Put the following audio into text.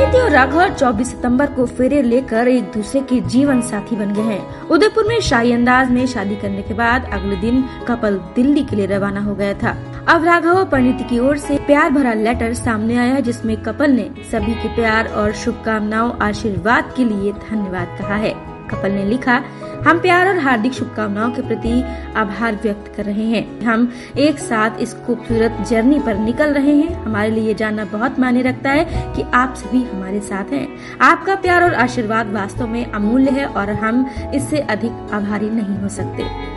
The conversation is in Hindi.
परिणीति और राघव 24 सितंबर को फेरे लेकर एक दूसरे के जीवन साथी बन गए हैं। उदयपुर में शाही अंदाज में शादी करने के बाद अगले दिन कपल दिल्ली के लिए रवाना हो गया था। अब राघव और परिणीति की ओर से प्यार भरा लेटर सामने आया जिसमें कपल ने सभी के प्यार और शुभकामनाओं आशीर्वाद के लिए धन्यवाद कहा है। कपल ने लिखा हम प्यार और हार्दिक शुभकामनाओं के प्रति आभार व्यक्त कर रहे हैं। हम एक साथ इस खूबसूरत जर्नी पर निकल रहे हैं। हमारे लिए ये जानना बहुत मायने रखता है कि आप सभी हमारे साथ हैं। आपका प्यार और आशीर्वाद वास्तव में अमूल्य है और हम इससे अधिक आभारी नहीं हो सकते।